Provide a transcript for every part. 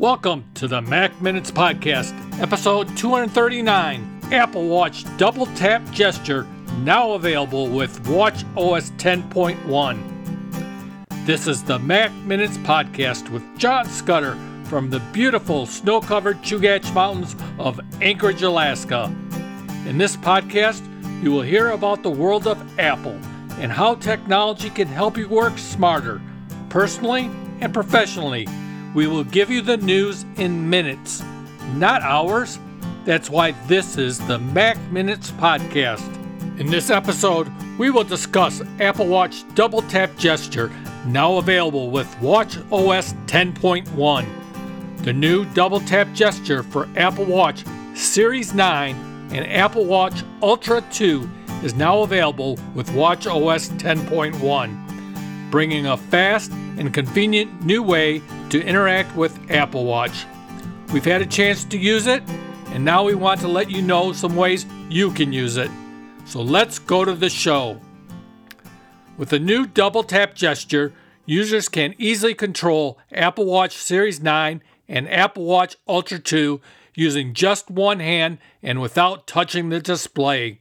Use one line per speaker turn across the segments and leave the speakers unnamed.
Welcome to the Mac Minutes Podcast, episode 239 Apple Watch Double Tap Gesture, now available with Watch OS 10.1. This is the Mac Minutes Podcast with John Scudder from the beautiful snow covered Chugach Mountains of Anchorage, Alaska. In this podcast, you will hear about the world of Apple and how technology can help you work smarter, personally and professionally we will give you the news in minutes, not hours. That's why this is the Mac Minutes Podcast. In this episode, we will discuss Apple Watch Double Tap Gesture, now available with Watch OS 10.1. The new Double Tap Gesture for Apple Watch Series 9 and Apple Watch Ultra 2 is now available with Watch OS 10.1, bringing a fast and convenient new way to interact with Apple Watch. We've had a chance to use it, and now we want to let you know some ways you can use it. So let's go to the show. With the new double tap gesture, users can easily control Apple Watch Series 9 and Apple Watch Ultra 2 using just one hand and without touching the display.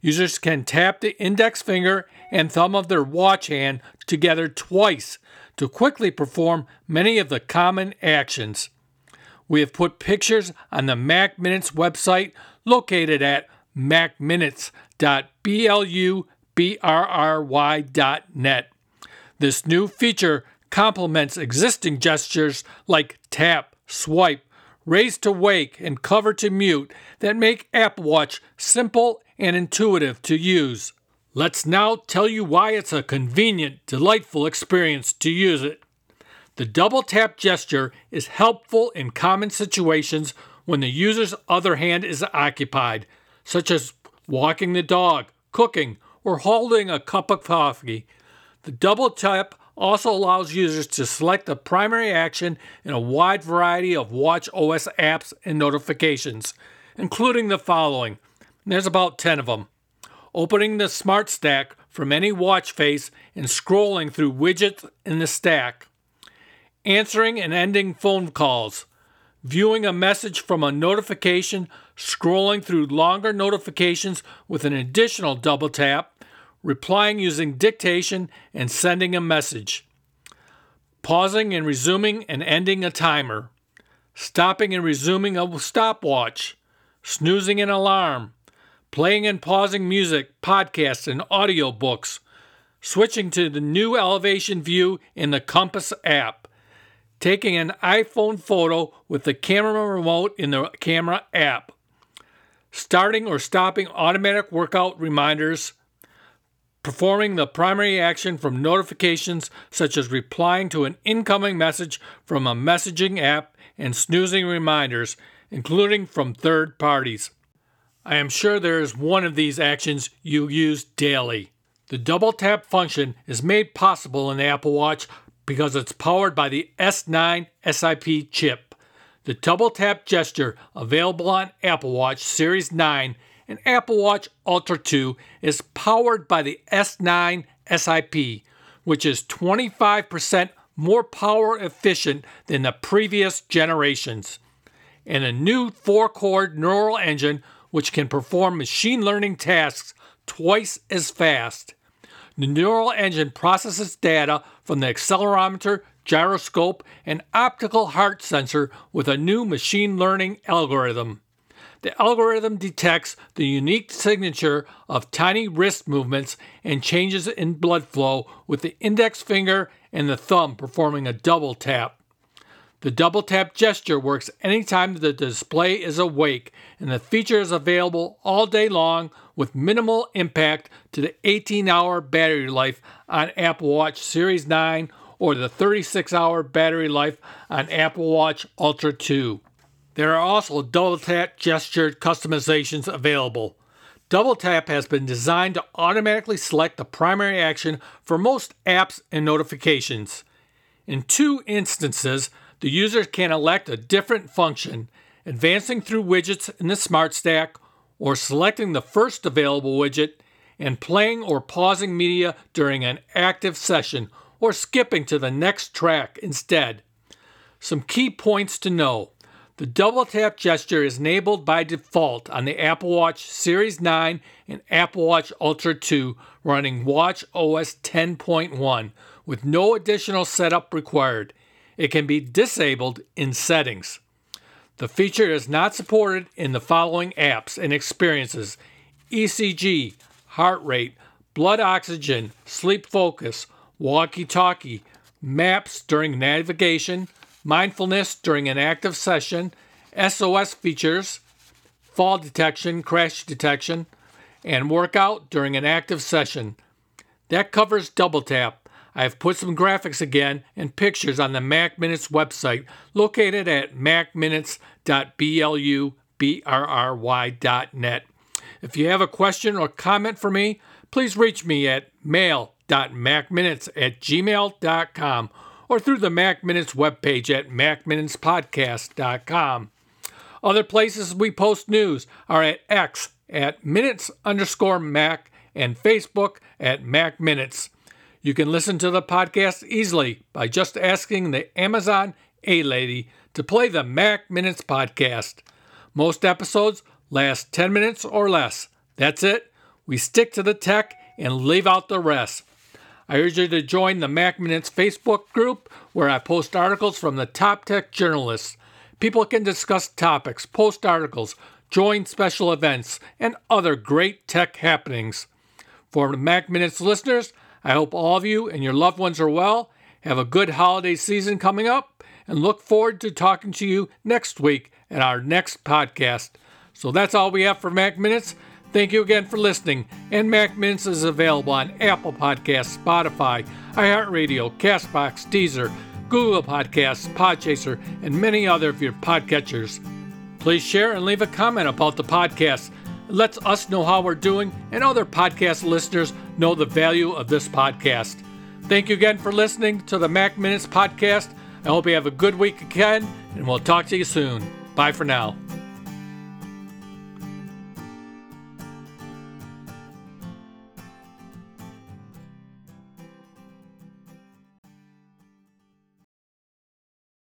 Users can tap the index finger and thumb of their watch hand together twice to quickly perform many of the common actions. We have put pictures on the Mac Minutes website located at macminutes.blubrry.net. This new feature complements existing gestures like tap, swipe, raise to wake, and cover to mute that make Apple Watch simple and intuitive to use. Let's now tell you why it's a convenient, delightful experience to use it. The double tap gesture is helpful in common situations when the user's other hand is occupied, such as walking the dog, cooking, or holding a cup of coffee. The double tap also allows users to select the primary action in a wide variety of Watch OS apps and notifications, including the following. There's about 10 of them opening the Smart Stack from any watch face and scrolling through widgets in the stack, answering and ending phone calls, viewing a message from a notification, scrolling through longer notifications with an additional double tap, replying using dictation, and sending a message, pausing and resuming and ending a timer, stopping and resuming a stopwatch, snoozing an alarm playing and pausing music, podcasts, and audiobooks, switching to the new elevation view in the Compass app, taking an iPhone photo with the camera remote in the camera app, starting or stopping automatic workout reminders, performing the primary action from notifications such as replying to an incoming message from a messaging app and snoozing reminders, including from third parties. I am sure there is one of these actions you use daily. The double tap function is made possible in the Apple Watch because it's powered by the S9 SiP chip. The double tap gesture available on Apple Watch Series 9 and Apple Watch Ultra 2 is powered by the S9 SiP, which is 25% more power efficient than the previous generations. And a new four core neural engine which can perform machine learning tasks twice as fast. The neural engine processes data from the accelerometer, gyroscope, and optical heart sensor with a new machine learning algorithm. The algorithm detects the unique signature of tiny wrist movements and changes in blood flow with the index finger and the thumb performing a double tap. The double tap gesture works anytime the display is awake, and the feature is available all day long with minimal impact to the 18 hour battery life on Apple Watch Series 9 or the 36 hour battery life on Apple Watch Ultra 2. There are also double tap gesture customizations available. Double Tap has been designed to automatically select the primary action for most apps and notifications. In two instances, the user can elect a different function, advancing through widgets in the Smart Stack, or selecting the first available widget and playing or pausing media during an active session, or skipping to the next track instead. Some key points to know. The double tap gesture is enabled by default on the Apple Watch Series 9 and Apple Watch Ultra 2 running Watch OS 10.1 with no additional setup required. It can be disabled in settings. The feature is not supported in the following apps and experiences ECG, heart rate, blood oxygen, sleep focus, walkie talkie, maps during navigation, mindfulness during an active session, SOS features, fall detection, crash detection, and workout during an active session. That covers double tap. I have put some graphics again and pictures on the Mac Minutes website located at macminutes.blubrry.net. If you have a question or comment for me, please reach me at mail.macminutes at gmail.com or through the Mac Minutes webpage at macminutespodcast.com. Other places we post news are at X at minutes underscore Mac and Facebook at Mac Minutes. You can listen to the podcast easily by just asking the Amazon A Lady to play the Mac Minutes podcast. Most episodes last 10 minutes or less. That's it. We stick to the tech and leave out the rest. I urge you to join the Mac Minutes Facebook group where I post articles from the top tech journalists. People can discuss topics, post articles, join special events, and other great tech happenings. For Mac Minutes listeners, I hope all of you and your loved ones are well, have a good holiday season coming up, and look forward to talking to you next week at our next podcast. So that's all we have for Mac Minutes. Thank you again for listening. And Mac Minutes is available on Apple Podcasts, Spotify, iHeartRadio, Castbox, Deezer, Google Podcasts, Podchaser, and many other of your podcatchers. Please share and leave a comment about the podcast. It lets us know how we're doing and other podcast listeners know the value of this podcast. Thank you again for listening to the Mac Minutes podcast. I hope you have a good week again, and we'll talk to you soon. Bye for now.